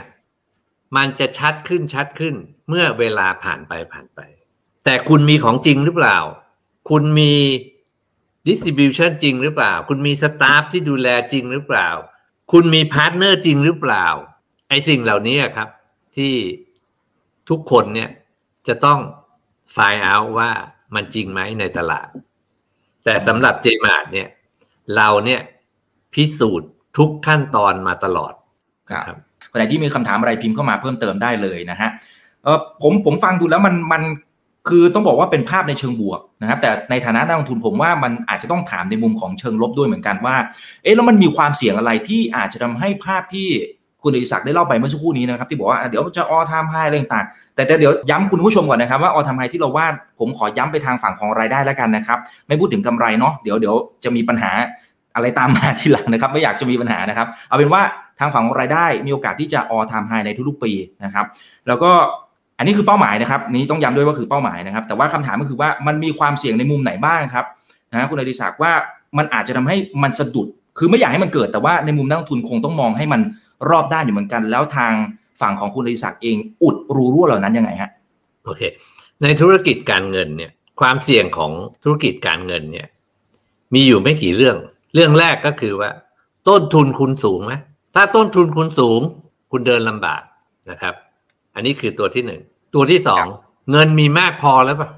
มันจะชัดขึ้นชัดขึ้นเมื่อเวลาผ่านไปผ่านไป แต่คุณมีของจริงหรือเปล่า คุณมี distribution จริงหรือเปล่า คุณมี staff ที่ดูแลจริงหรือเปล่า คุณมี partner จริงหรือเปล่า ไอ้สิ่งเหล่านี้ครับ ที่ทุกคนเนี่ยจะต้อง find out ว่ามันจริงไหมในตลาด แต่สำหรับ Jmart เนี่ย เราเนี่ยพิสูจน์ทุกขั้นตอนมาตลอดครับครับคนไหนที่มีคำถามอะไรพิมพ์เข้ามาเพิ่มเติมได้เลยนะฮะเออผมผมฟังดูแล้วมันมันคือต้องบอกว่าเป็นภาพในเชิงบวกนะครับ แต่ในฐานะนักลงทุนผมว่ามันอาจจะต้องถามในมุมของเชิงลบด้วยเหมือนกันว่า เอ๊ะแล้วมันมีความเสี่ยงอะไรที่อาจจะทำให้ภาพที่ คุณอิศักดิ์ได้เล่าไปเมื่อสักครู่นี้นะครับที่บอกว่าเดี๋ยวจะออทามไฮอะไรต่างๆแต่แต่เดี๋ยวย้ำคุณผู้ชมก่อนนะครับว่าออทามไฮที่เราว่าผมขอย้ำไปทางฝั่งของรายได้แล้วกันนะครับไม่พูดถึงกำไรเนาะเดี๋ยวเดี๋ยวจะมีปัญหาอะไรตามมาทีหลังนะครับไม่อยากจะมีปัญหานะครับ เอาเป็นว่าทางฝั่งของรายได้มีโอกาสที่จะออทามไฮในทุกๆปีนะครับแล้วก็อันนี้คือเป้าหมายนะครับนี้ต้องย้ำด้วยว่าคือเป้าหมายนะครับ แต่ว่าคำถามก็คือว่ามันมีความเสี่ยงในมุมไหนบ้างครับนะคุณอดิศักดิ์ว่ามันอาจจะทำให้มันสะดุด คือไม่อยากให้มันเกิดแต่ว่าในมุมนักลงทุนคงต้องมองให้มัน รอบด้านอยู่เหมือนกัน แล้วทางฝั่งของคุณอดิศักดิ์เองอุดรูรั่วเหล่านั้นยังไงฮะโอเค ในธุรกิจการเงินเนี่ย ความเสี่ยงของธุรกิจการเงินเนี่ย มีอยู่ไม่กี่เรื่อง เรื่องแรกก็คือว่า ต้นทุนคุณสูงไหมถ้าต้นทุนคุณสูง คุณเดินลำบากนะครับ อันนี้คือตัวที่หนึ่งตัวที่สองเงินมีมากพอแล้วปะ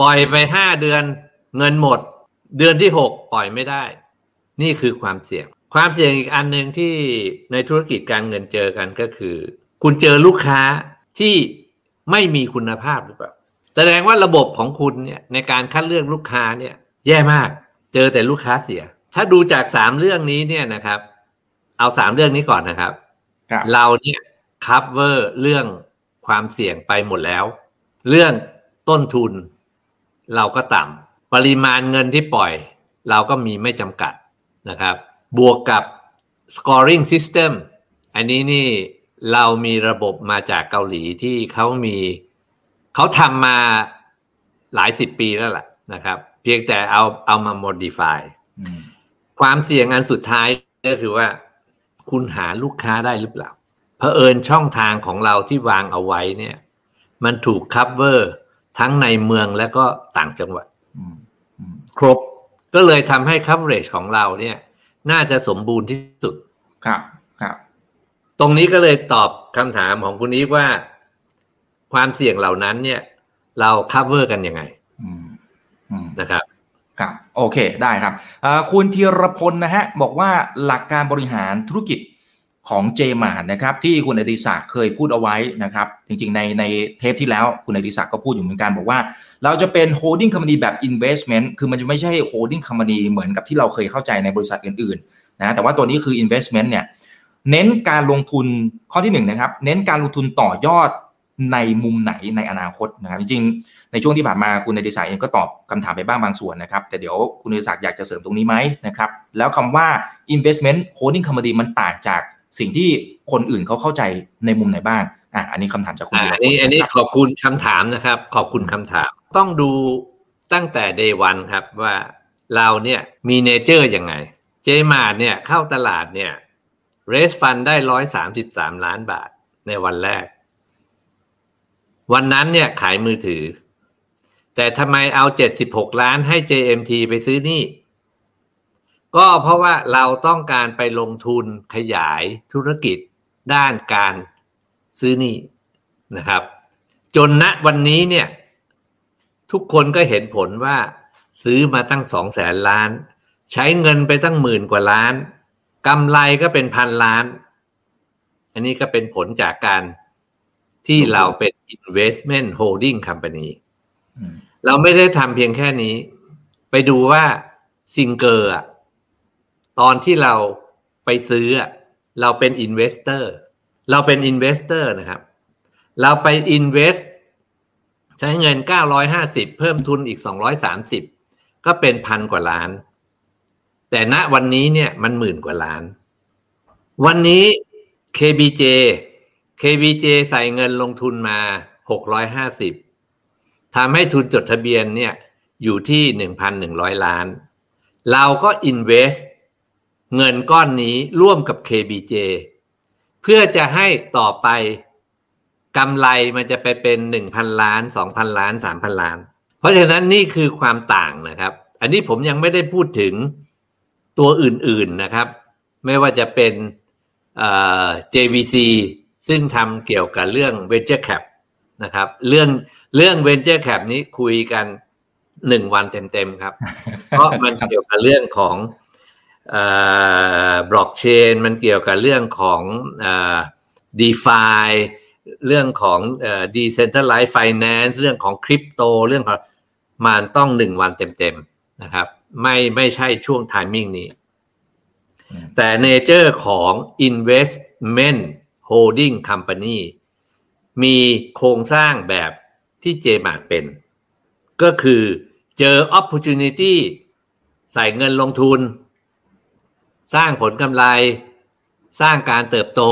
ปล่อยไปห้าเดือน เงินหมด เดือนที่หกปล่อยไม่ได้ นี่คือความเสี่ยง ความเสี่ยงอีกอันหนึ่งที่ในธุรกิจการเงินเจอกันก็คือ คุณเจอลูกค้าที่ไม่มีคุณภาพหรือเปล่าแสดงว่าระบบของคุณเนี่ยในการคัดเลือกลูกค้าเนี่ย แย่มาก เจอแต่ลูกค้าเสีย ถ้าดูจากสามเรื่องนี้เนี่ยนะครับ เอาสามเรื่องนี้ก่อนนะครับครับเราเนี่ย cover เรื่องความเสี่ยงไปหมดแล้ว เรื่องต้นทุน เราก็ต่ำปริมาณเงินที่ปล่อย เราก็มีไม่จำกัดนะครับ บวกกับ scoring system อันนี้นี่เรามีระบบมาจากเกาหลีที่เขามีเขาทำมาหลายสิบปีแล้วล่ะนะครับ เพียงแต่เอาเอามา modify อืมความเสี่ยงอันสุดท้ายก็คือว่า คุณหาลูกค้าได้หรือเปล่าเผอิญช่องทางของเราที่วางเอาไว้เนี่ย มันถูก cover ทั้งในเมืองและก็ต่างจังหวัดอืมอืมครบก็เลยทำให้ coverage ของเราเนี่ย น่าจะสมบูรณ์ที่สุด ครับ ครับ ตรงนี้ก็เลยตอบคำถามของคุณอีฟว่า ความเสี่ยงเหล่านั้นเนี่ย เรา cover กันยังไงอืมอืมนะครับ ครับ โอเค ได้ครับเอ่อคุณธีรพลนะฮะ บอกว่าหลักการบริหารธุรกิจ ของเจมาร์นะครับที่คุณอดิศักดิ์เคยพูดเอาไว้นะครับ จริงๆ ในในเทปที่แล้วคุณอดิศักดิ์ก็พูดอยู่เหมือนกันบอกว่า เราจะเป็น holding company แบบ investment คือมันจะไม่ใช่ holding company เหมือนกับที่เราเคยเข้าใจในบริษัทอื่นๆนะแต่ว่าตัวนี้คือ investment เนี่ยเน้นการลงทุนข้อที่หนึ่งนะครับเน้นการลงทุนต่อยอดในมุมไหนในอนาคตนะครับจริงๆ ในช่วงที่ผ่านมาคุณอดิศักดิ์เองก็ตอบคำถามไปบ้างบางส่วนนะครับแต่เดี๋ยวคุณอดิศักดิ์อยากจะเสริมตรงนี้ไหมนะครับแล้วคำว่า investment holding company มันต่างจาก สิ่งที่คนอื่นเขาเข้าใจในมุมไหนบ้างอะอันนี้คำถามจากคุณอ่าธีรอันพลนี้อันนี้ครับขอบคุณคำถามนะครับ ขอบคุณคำถาม ต้องดูตั้งแต่ day one ครับว่าเราเนี่ยมี nature ยังไง Jmart เนี่ยเข้าตลาดเนี่ย raise fund ได้ร้อยสามสิบสามล้านบาทในวันแรก วันนั้นเนี่ยขายมือถือ แต่ทำไมเอาเจ็ดสิบหกล้านให้ JMT ไปซื้อหนี้ ก็เพราะว่าเราต้องการไปลงทุนขยายธุรกิจด้านการซื้อหนี้นะครับ จนณวันนี้เนี่ย ทุกคนก็เห็นผลว่าซื้อมาตั้งสองแสนล้าน ใช้เงินไปตั้งหมื่นกว่าล้านกำไรก็เป็นพันล้าน อันนี้ก็เป็นผลจากการที่เราเป็น investment holding company อืมเราไม่ได้ทำเพียงแค่นี้ ไปดูว่าซิงเกอร์อะ ตอนที่เราไปซื้อเราเป็น investor เราเป็น investor นะครับ เราไปอินเวสใช้เงิน 950 เพิ่มทุนอีก 230 ก็เป็นพันกว่าล้าน แต่ณวันนี้เนี่ยมันหมื่นกว่าล้าน วันนี้ KBJ KBJ ใส่เงินลงทุนมา 650ทำให้ทุนจดทะเบียนเนี่ยอยู่ที่ 1,100 ล้าน เราก็ invest เงินก้อนนี้ร่วมกับ KBJ เพื่อจะให้ต่อไปกำไรมันจะไปเป็น1,000ล้าน2,000ล้าน3,000ล้าน เพราะฉะนั้นนี่คือความต่างนะครับ อันนี้ผมยังไม่ได้พูดถึงตัวอื่นๆนะครับ ไม่ว่าจะเป็น JVC ซึ่งทำเกี่ยวกับเรื่อง Venture Cap นะครับ เรื่องเรื่อง Venture Cap นี้คุยกันหนึ่งวันเต็มๆครับ เพราะมันเกี่ยวกับเรื่องของ บล็อกเชนมันเกี่ยวกับเรื่องของ DeFi เรื่องของ decentralized finance เรื่องของคริปโตเรื่องของมันต้องหนึ่งวันเต็มๆนะครับ ไม่ไม่ใช่ช่วง timing นี้ แต่ nature ของ Investment Holding Company มีโครงสร้างแบบที่เจมาเป็น ก็คือเจอ opportunity ใส่เงินลงทุน สร้างผลกำไร สร้างการเติบโต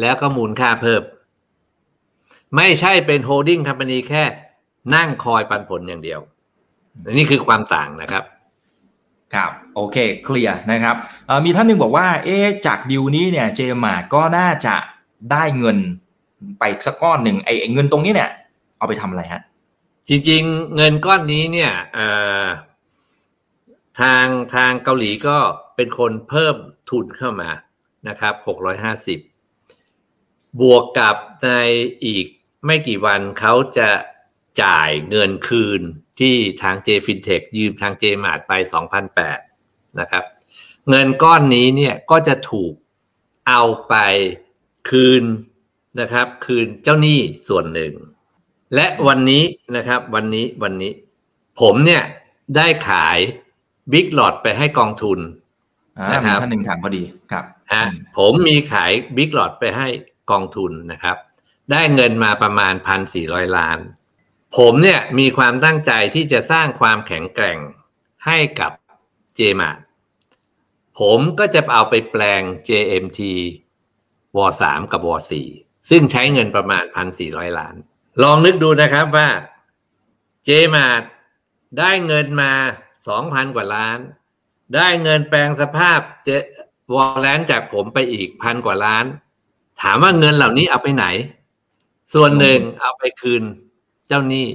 แล้วก็มูลค่าเพิ่ม ไม่ใช่เป็น holding company แค่นั่งคอยปันผลอย่างเดียว นี่คือความต่างนะครับครับโอเคเคลียร์นะครับมีท่านหนึ่งบอกว่าเอ๊จากดิวนี้เนี่ยเจมาก็น่าจะได้เงินไปสักก้อนหนึ่งไอ้เงินตรงนี้เนี่ย เอาไปทำอะไรฮะ จริงๆ เงินก้อนนี้เนี่ยทางทางเกาหลีก็ เป็นคนเพิ่มทุนเข้ามานะครับหกร้อยห้าสิบบวกกับในอีกไม่กี่วันเขาจะจ่ายเงินคืนที่ทางเจฟินเทคยืมทางเจมาดไปสองพันแปดนะครับ เงินก้อนนี้เนี่ยก็จะถูกเอาไปคืนนะครับ คืนเจ้าหนี้ส่วนหนึ่ง และวันนี้นะครับวันนี้วันนี้ ผมเนี่ยได้ขายบิ๊กหลอดไปให้กองทุน นะครับท่านหนึ่งถามพอดีครับฮะผมมีขายบิ๊กหลอดไปให้กองทุนนะครับ ได้เงินมาประมาณพันสี่ร้อยล้าน ผมเนี่ยมีความตั้งใจที่จะสร้างความแข็งแกร่งให้กับเจมาผมก็จะเอาไปแปลง JMT วสามกับวสี่ซึ่งใช้เงินประมาณพันสี่ร้อยล้าน ลองนึกดูนะครับว่าเจมาดได้เงินมาสองพันกว่าล้าน ได้เงินแปลงสภาพเจวอลแลนจากผมไปอีกพันกว่าล้าน ถามว่าเงินเหล่านี้เอาไปไหน ส่วนหนึ่งเอาไปคืนเจ้าหนี้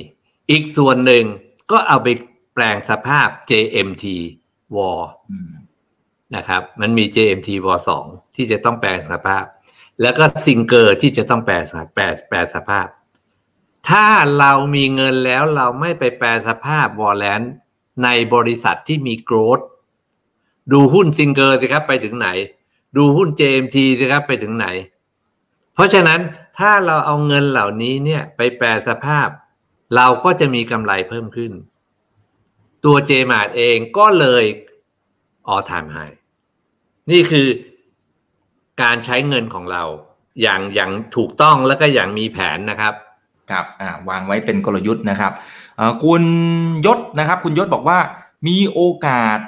อีกส่วนหนึ่งก็เอาไปแปลงสภาพ JMT วอร์นะครับ มันมี JMT วอร์สองที่จะต้องแปลงสภาพ แล้วก็ซิงเกอร์ที่จะต้องแปลแปลแปลงสภาพ ถ้าเรามีเงินแล้วเราไม่ไปแปลงสภาพ warrant ในบริษัทที่มี growth ดูหุ้นซิงเกอร์สิครับไปถึงไหน ดูหุ้น JMT สิครับไปถึงไหน เพราะฉะนั้นถ้าเราเอาเงินเหล่านี้เนี่ยไปแปลงสภาพ เราก็จะมีกำไรเพิ่มขึ้น ตัวเจมาดเองก็เลยออทามไฮนี่คือการใช้เงินของเรา อย่างอย่างถูกต้องแล้วก็อย่างมีแผนนะครับครับวางไว้เป็นกลยุทธ์นะครับคุณยศนะครับ คุณยศบอกว่ามีโอกาส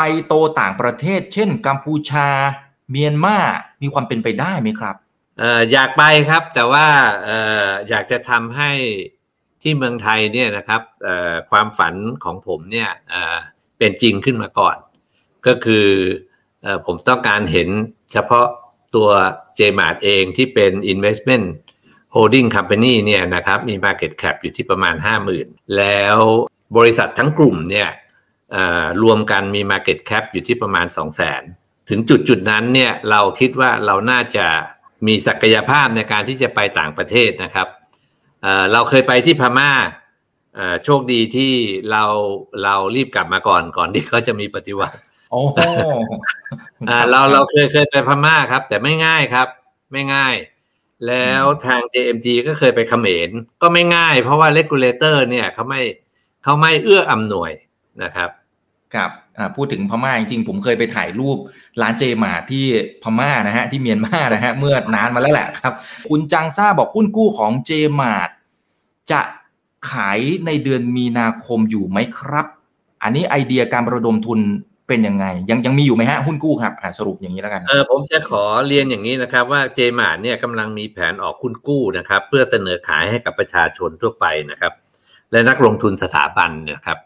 ไปโตต่างประเทศ เช่น กัมพูชา เมียนมามีความเป็นไปได้ไหมครับอยากไปครับแต่ว่าอยากจะทำให้ที่เมืองไทยเนี่ยนะครับความฝันของผมเนี่ยเป็นจริงขึ้นมาก่อน ก็คือผมต้องการเห็นเฉพาะตัวเจมาร์เองที่เป็น investment holding company เนี่ยนะครับมี market cap อยู่ที่ประมาณ 50,000 แล้วบริษัททั้งกลุ่มเนี่ย รวมกันมี market cap อยู่ที่ประมาณ 200,000 ถึงจุดจุดนั้นเนี่ยเราคิดว่าเราน่าจะมีศักยภาพในการที่จะไปต่างประเทศนะครับเราเคยไปที่พม่าโชคดีที่เราเรารีบกลับมาก่อนก่อนที่เขาจะมีปฏิวัติโอ้เราเราเคยเคยไปพม่าครับ แต่ไม่ง่ายครับ ไม่ง่าย แล้วทาง JMT ก็เคยไปเขมรก็ไม่ง่าย เพราะว่า re gulator เนี่ยเขาไม่เขาไม่เอื้ออำนวยนะครับ ครับพูดถึงพม่าจริงๆผมเคยไปถ่ายรูปร้านเจมาที่พม่านะฮะที่เมียนมานะฮะเมื่อนานมาแล้วแหละครับ คุณจังซ่าบอกหุ้นกู้ของเจมาจะขายในเดือนมีนาคมอยู่ไหมครับ อันนี้ไอเดียการระดมทุนเป็นยังไง ยังยังมีอยู่ไหมฮะหุ้นกู้ครับสรุปอย่างนี้แล้วกันเออผมจะขอเรียนอย่างนี้นะครับ ว่าเจมาเนี่ยกำลังมีแผนออกหุ้นกู้นะครับ เพื่อเสนอขายให้กับประชาชนทั่วไปนะครับ และนักลงทุนสถาบันนะครับ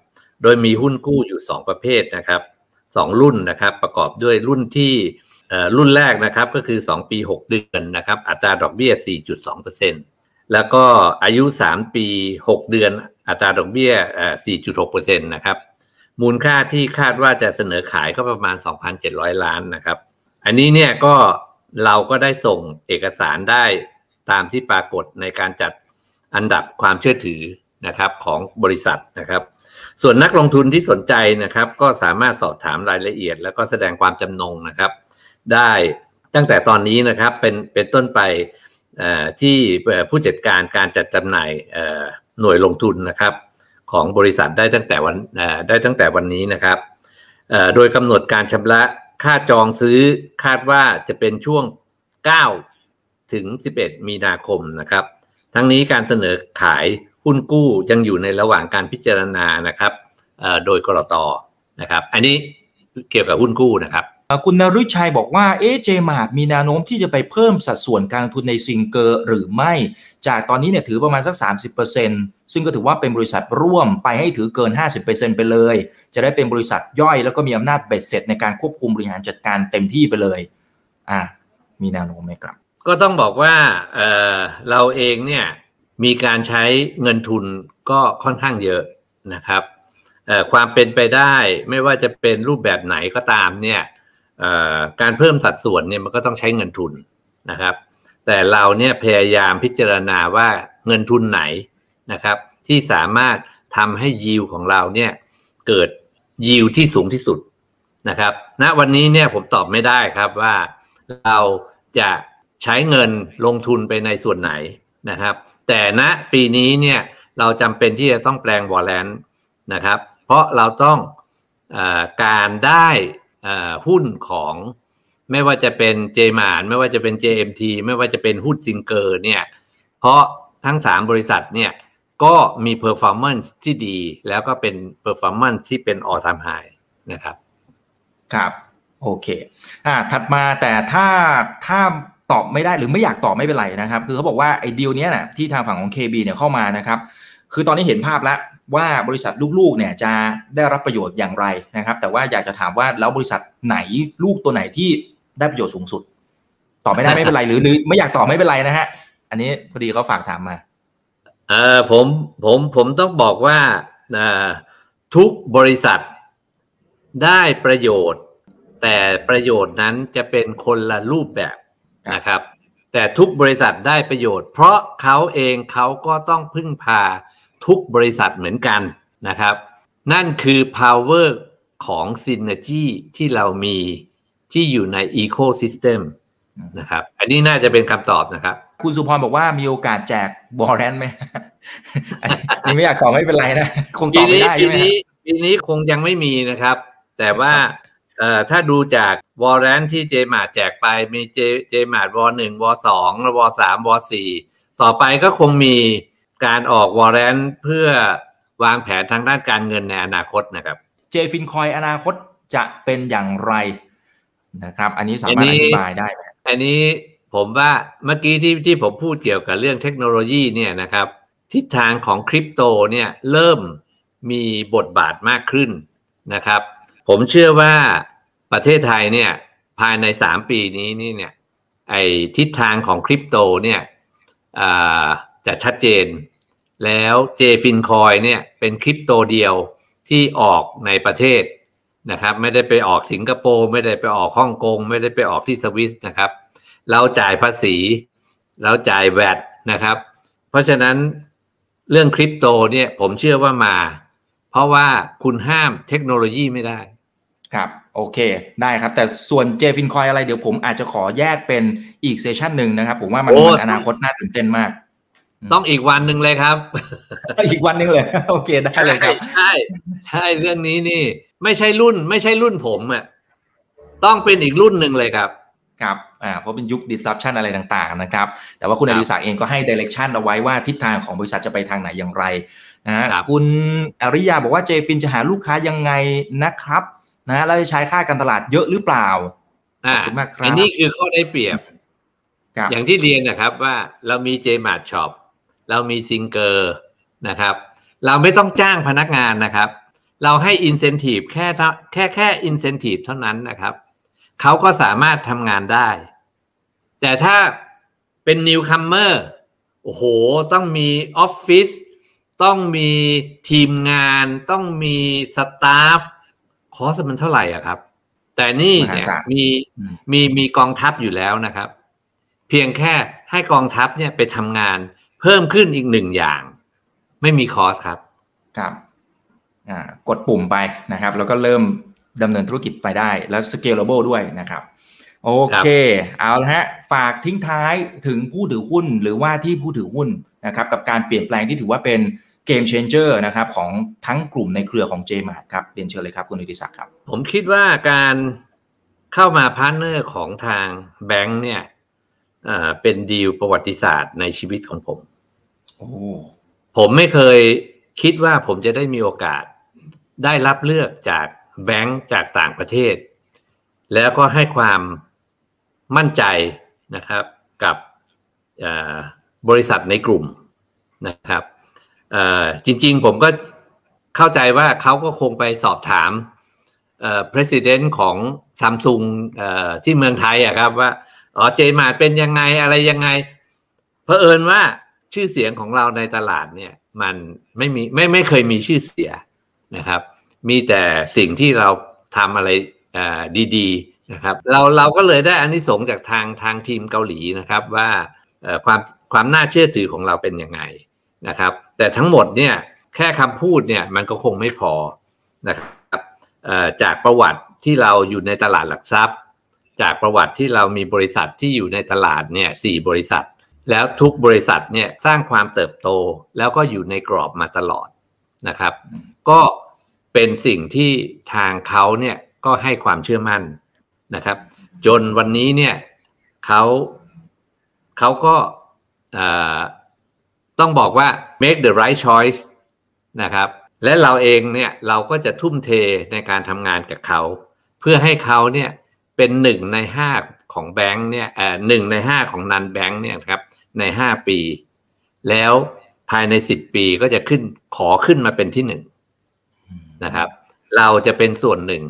โดยมีหุ้นกู้อยู่ 2 ประเภทนะครับสองรุ่นนะครับประกอบด้วยรุ่นที่รุ่นแรกนะครับก็คือ 2 ปี 6 เดือนนะครับอัตราดอกเบี้ย 4.2%แล้วก็อายุ 3 ปี 6 เดือน อัตราดอกเบี้ย 4.6%นะครับมูลค่าที่คาดว่าจะเสนอขายก็ประมาณ 2,700 ล้านนะครับ อันนี้เนี่ยก็เราก็ได้ส่งเอกสารได้ตามที่ปรากฏในการจัดอันดับความเชื่อถือนะครับของบริษัทนะครับ ส่วนนักลงทุนที่สนใจนะครับ ก็สามารถสอบถามรายละเอียด แล้วก็แสดงความจำนงนะครับ ได้ตั้งแต่ตอนนี้นะครับเป็นเป็นต้นไปที่ผู้จัดการการจัดจำหน่ายหน่วยลงทุนนะครับ ของบริษัทได้ตั้งแต่วันได้ตั้งแต่วันนี้นะครับโดยกำหนดการชำระค่าจองซื้อคาดว่าจะเป็นช่วง 9 ถึง 11 มีนาคมนะครับ ทั้งนี้การเสนอขาย หุ้นกู้ยังอยู่ในระหว่างการพิจารณานะครับโดยกรตนะครับ อันนี้เกี่ยวกับหุ้นกู้นะครับคุณนฤชัยบอกว่าเอเจมาร์มีแนวโน้มที่จะไปเพิ่มสัดส่วนการลงทุนในซิงเกอร์หรือไม่ จากตอนนี้เนี่ยถือประมาณสัก 30%ซึ่งก็ถือว่าเป็นบริษัทร่วมไปให้ถือเกิน 50%ไปเลย จะได้เป็นบริษัทย่อยแล้วก็มีอำนาจเบ็ดเสร็จในการควบคุมบริหารจัดการเต็มที่ไปเลยอ่ามีแนวโน้มไหมครับ ก็ต้องบอกว่าเเราเองเนี่ย มีการใช้เงินทุนก็ค่อนข้างเยอะนะครับความเป็นไปได้ไม่ว่าจะเป็นรูปแบบไหนก็ตามเนี่ยการเพิ่มสัดส่วนเนี่ยมันก็ต้องใช้เงินทุนนะครับ แต่เราเนี่ยพยายามพิจารณาว่าเงินทุนไหนนะครับ ที่สามารถทำให้ยิวของเราเนี่ยเกิดยิวที่สูงที่สุดนะครับณวันนี้เนี่ยผมตอบไม่ได้ครับว่าเราจะใช้เงินลงทุนไปในส่วนไหนนะครับ แต่ณปีนี้เนี่ยเราจำเป็นที่จะต้องแปลงวอลเลนนะครับ เพราะเราต้องอการได้หุ้นของไม่ว่าจะเป็นเจมานไม่ว่าจะเป็น JMT ไม่ว่าจะเป็นหุ้นซิงเกอร์เนี่ยเพราะทั้งสามบริษัทเนี่ยก็มี performance ที่ดีแล้วก็เป็น performance ที่เป็น all time high นะครับ ครับ โอเค อ่า ถัดมาแต่ถ้าถ้า ตอบไม่ได้หรือไม่อยากตอบไม่เป็นไรนะครับ คือเขาบอกว่าไอ้ดีลนี้นะที่ทางฝั่งของ KB เนี่ยเข้ามานะครับ คือตอนนี้เห็นภาพแล้วว่าบริษัทลูกๆเนี่ยจะได้รับประโยชน์อย่างไรนะครับ แต่ว่าอยากจะถามว่าแล้วบริษัทไหนลูกตัวไหนที่ได้ประโยชน์สูงสุด ตอบไม่ได้ไม่เป็นไรหรือไม่อยากตอบไม่เป็นไรนะฮะอันนี้พอดีเขาฝากถามมาเออผมผมผมต้องบอกว่าทุกบริษัทได้ประโยชน์ แต่ประโยชน์นั้นจะเป็นคนละรูปแบบ นะครับ แต่ทุกบริษัทได้ประโยชน์ เพราะเขาเองเขาก็ต้องพึ่งพาทุกบริษัทเหมือนกันนะครับ นั่นคือ power ของ synergy ที่เรามีที่อยู่ใน ecosystem นะครับ อันนี้น่าจะเป็นคำตอบนะครับ คุณสุพรบอกว่ามีโอกาสแจกบอลแรนไหมอันนี้ไม่อยากตอบไม่เป็นไรนะ คงตอบไม่ได้ใช่ไหมปีนี้คงยังไม่มีนะครับ แต่ว่าเอ่อ ถ้าดูจากวอลเลนที่เจมาแจกไปมีเจเจมาดวอหนึ่งวอสองวอสามวอสี่ต่อไปก็คงมีการออกวอร์เรนเพื่อวางแผนทางด้านการเงินในอนาคตนะครับเจฟินคอยอนาคตจะเป็นอย่างไรนะครับ อันนี้สามารถอธิบายได้ไหมอันนี้ผมว่าเมื่อกี้ที่ที่ผมพูดเกี่ยวกับเรื่องเทคโนโลยีเนี่ยนะครับ ทิศทางของคริปโตเนี่ยเริ่มมีบทบาทมากขึ้นนะครับ ผมเชื่อว่า ประเทศไทยเนี่ยภายในสามปีนี้นี่เนี่ยไอทิศทางของคริปโตเนี่ยจะชัดเจน แล้ว JFinCoin เนี่ยเป็นคริปโตเดียวที่ออกในประเทศนะครับไม่ได้ไปออกสิงคโปร์ไม่ได้ไปออกฮ่องกงไม่ได้ไปออกที่สวิสนะครับ เราจ่ายภาษีเราจ่ายแวดนะครับ เพราะฉะนั้นเรื่องคริปโตเนี่ยผมเชื่อว่ามา เพราะว่าคุณห้ามเทคโนโลยีไม่ได้ครับ โอเค ได้ครับ แต่ส่วนเจฟินคอยอะไรเดี๋ยวผมอาจจะขอแยกเป็นอีกเซสชันหนึ่งนะครับ ผมว่ามันอนาคตน่าตื่นเต้นมาก ต้องอีกวันหนึ่งเลยครับ อีกวันหนึ่งเลย โอเคได้เลยครับใช่ใช่เรื่องนี้นี่ ไม่ใช่รุ่น ไม่ใช่รุ่นผมอะต้องเป็นอีกรุ่นหนึ่งเลยครับครับอ่าเพราะเป็นยุค disruption อะไรต่างๆนะครับ แต่ว่าคุณอริศักดิ์เองก็ให้ direction เอาไว้ว่าทิศทางของบริษัทจะไปทางไหนอย่างไรนะฮะคุณอริยาบอกว่าเจฟินจะหาลูกค้ายังไงนะครับ นะแล้วจะใช้ค่าการตลาดเยอะหรือเปล่าอ่าขอบคุณมากครับอันนี้คือข้อได้เปรียบครับอย่างที่เรียนนะครับว่าเรามี JMart Shop เรามีซิงเกอร์นะครับ เราไม่ต้องจ้างพนักงานนะครับ เราให้ incentive แค่เท่าแค่แค่ incentive เท่านั้นนะครับเขาก็สามารถทำงานได้ แต่ถ้าเป็น newcomer โอ้โห ต้องมีออฟฟิศต้องมีทีมงาน ต้องมีสตาฟ คอสมันเท่าไหร่อะครับ แต่นี่เนี่ยมหาศาลมีอืมมีมีกองทัพอยู่แล้วนะครับ เพียงแค่ให้กองทัพเนี่ยไปทำงานเพิ่มขึ้นอีกหนึ่งอย่าง ไม่มีคอสครับ ครับอ่ากดปุ่มไปนะครับ แล้วก็เริ่มดำเนินธุรกิจไปได้แล้ว scalable ด้วยนะครับโอเค เอาละฮะ ฝากทิ้งท้ายถึงผู้ถือหุ้นหรือว่าที่ผู้ถือหุ้นนะครับ กับการเปลี่ยนแปลงที่ถือว่าเป็น game changer นะครับของทั้งกลุ่มในเครือของ JMart ครับเรียนเชิญเลยครับคุณอดิศักดิ์ครับ ผมคิดว่าการเข้ามา partner ของทางแบงค์เนี่ยเอ่อเป็นดีลประวัติศาสตร์ในชีวิตของผมโอ้ผมไม่เคยคิดว่าผมจะได้มีโอกาสได้รับเลือกจากแบงก์จากต่างประเทศ แล้วก็ให้ความมั่นใจนะครับกับเอ่อบริษัทในกลุ่มนะครับเอ่อ จริง ๆ ผมก็เข้าใจว่าเขาก็คงไปสอบถามเอ่อ president ของซัมซุงที่เมืองไทยอะครับว่าอ๋อเจมาเป็นยังไงอะไรยังไงเผอิญว่าชื่อเสียงของเราในตลาดเนี่ยมันไม่มีไม่ไม่เคยมีชื่อเสียนะครับ มีแต่สิ่งที่เราทำอะไรดีๆนะครับ เราเราก็เลยได้อานิสงส์จากทางทางทีมเกาหลีนะครับว่าความความน่าเชื่อถือของเราเป็นยังไง นะครับ แต่ทั้งหมดเนี่ยแค่คำพูดเนี่ยมันก็คงไม่พอนะครับจากประวัติที่เราอยู่ในตลาดหลักทรัพย์ จากประวัติที่เรามีบริษัทที่อยู่ในตลาดเนี่ยสี่บริษัท แล้วทุกบริษัทเนี่ยสร้างความเติบโตแล้วก็อยู่ในกรอบมาตลอดนะครับ ก็เป็นสิ่งที่ทางเขาเนี่ยก็ให้ความเชื่อมั่นนะครับ จนวันนี้เนี่ยเขาเขาก็ ต้องบอกว่า make the right choice นะครับ และเราเองเนี่ยเราก็จะทุ่มเทในการทำงานกับเขา เพื่อให้เขาเนี่ยเป็นหนึ่งในห้าของแบงค์เนี่ยเอ่อหนึ่งในห้าของนันแบงค์เนี่ยครับในห้าปี แล้วภายในสิบปีก็จะขึ้นขอขึ้นมาเป็นที่หนึ่งนะครับ เราจะเป็นส่วนหนึ่ง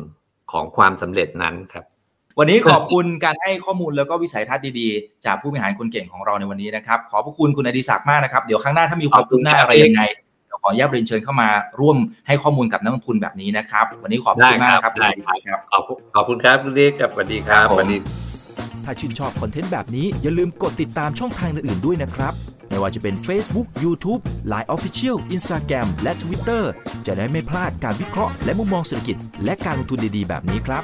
ของความสำเร็จนั้นครับ วันนี้ขอบคุณการให้ข้อมูลแล้วก็วิสัยทัศน์ดีๆ จากผู้บริหารคนเก่งของเราในวันนี้นะครับ ขอบพระคุณคุณอดิศักดิ์มากนะครับ เดี๋ยวครั้งหน้าถ้ามีความคืบหน้าอะไรยังไงเดี๋ยวขออนุญาตเรียนเชิญเข้ามาร่วมให้ข้อมูลกับนักลงทุนแบบนี้นะครับ วันนี้ขอบคุณมากครับได้คุณคอรับดิศักดิ์ครับขอบคุณขอบคุณครับคุณเล็กกับสวัสดีครับครับผมสวัสดีถ้าชื่นชอบคอนเทนต์แบบนี้อย่าลืมกดติดตามช่องทางอื่นๆด้วยนะครับไม่ว่าจะเป็น Facebook, YouTube, Line Official, Instagram และ Twitter จะได้ไม่พลาดการวิเคราะห์และมุมมองเศรษฐกิจ และการลงทุนดีๆ แบบนี้ครับ